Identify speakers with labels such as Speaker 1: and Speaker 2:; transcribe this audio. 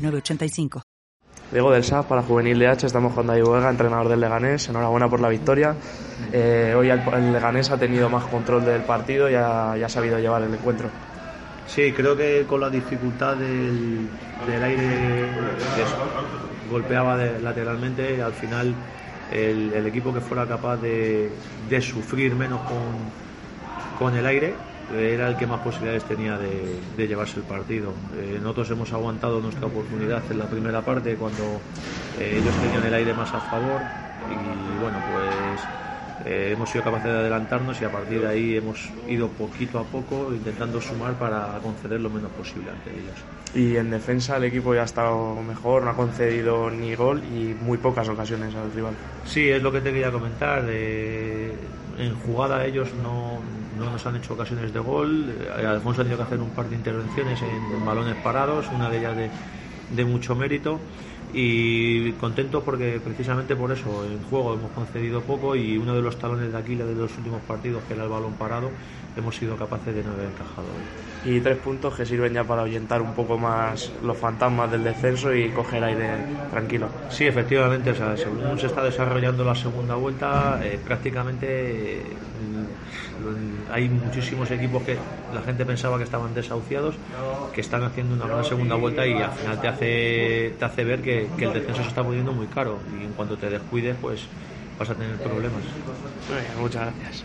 Speaker 1: 985.
Speaker 2: Diego del SAF para Juvenil DH, estamos con David Vega, entrenador del Leganés. Enhorabuena por la victoria. Eh, hoy el, Leganés ha tenido más control del partido y ha, sabido llevar el encuentro.
Speaker 3: Sí, creo que con la dificultad del, aire que golpeaba lateralmente, al final el, equipo que fuera capaz de, sufrir menos con, con el aire era el que más posibilidades tenía de, llevarse el partido. Eh, nosotros hemos aguantado nuestra oportunidad en la primera parte cuando eh, ellos tenían el aire más a favor y bueno, pues eh, hemos sido capaces de adelantarnos y a partir de ahí hemos ido poquito a poco intentando sumar para conceder lo menos posible ante ellos.
Speaker 2: Y en defensa el equipo ya ha estado mejor, no ha concedido ni gol y muy pocas ocasiones al rival.
Speaker 3: Sí, es lo que te quería comentar. en jugada ellos no, no nos han hecho ocasiones de gol. Eh, Alfonso ha tenido que hacer un par de intervenciones en, balones parados, una de ellas de, mucho mérito y contento porque precisamente por eso en juego hemos concedido poco y uno de los talones de Aquiles de los últimos partidos que era el balón parado hemos sido capaces de no haber encajado.
Speaker 2: Y tres puntos que sirven ya para ahuyentar un poco más los fantasmas del descenso y coger aire tranquilo.
Speaker 3: Sí, efectivamente, o sea, según se está desarrollando la segunda vuelta, eh, prácticamente hay muchísimos equipos que la gente pensaba que estaban desahuciados, que están haciendo una buena segunda vuelta y al final te hace, te hace ver que, que el descenso se está poniendo muy caro y en cuanto te descuides, pues vas a tener problemas.
Speaker 2: muchas gracias.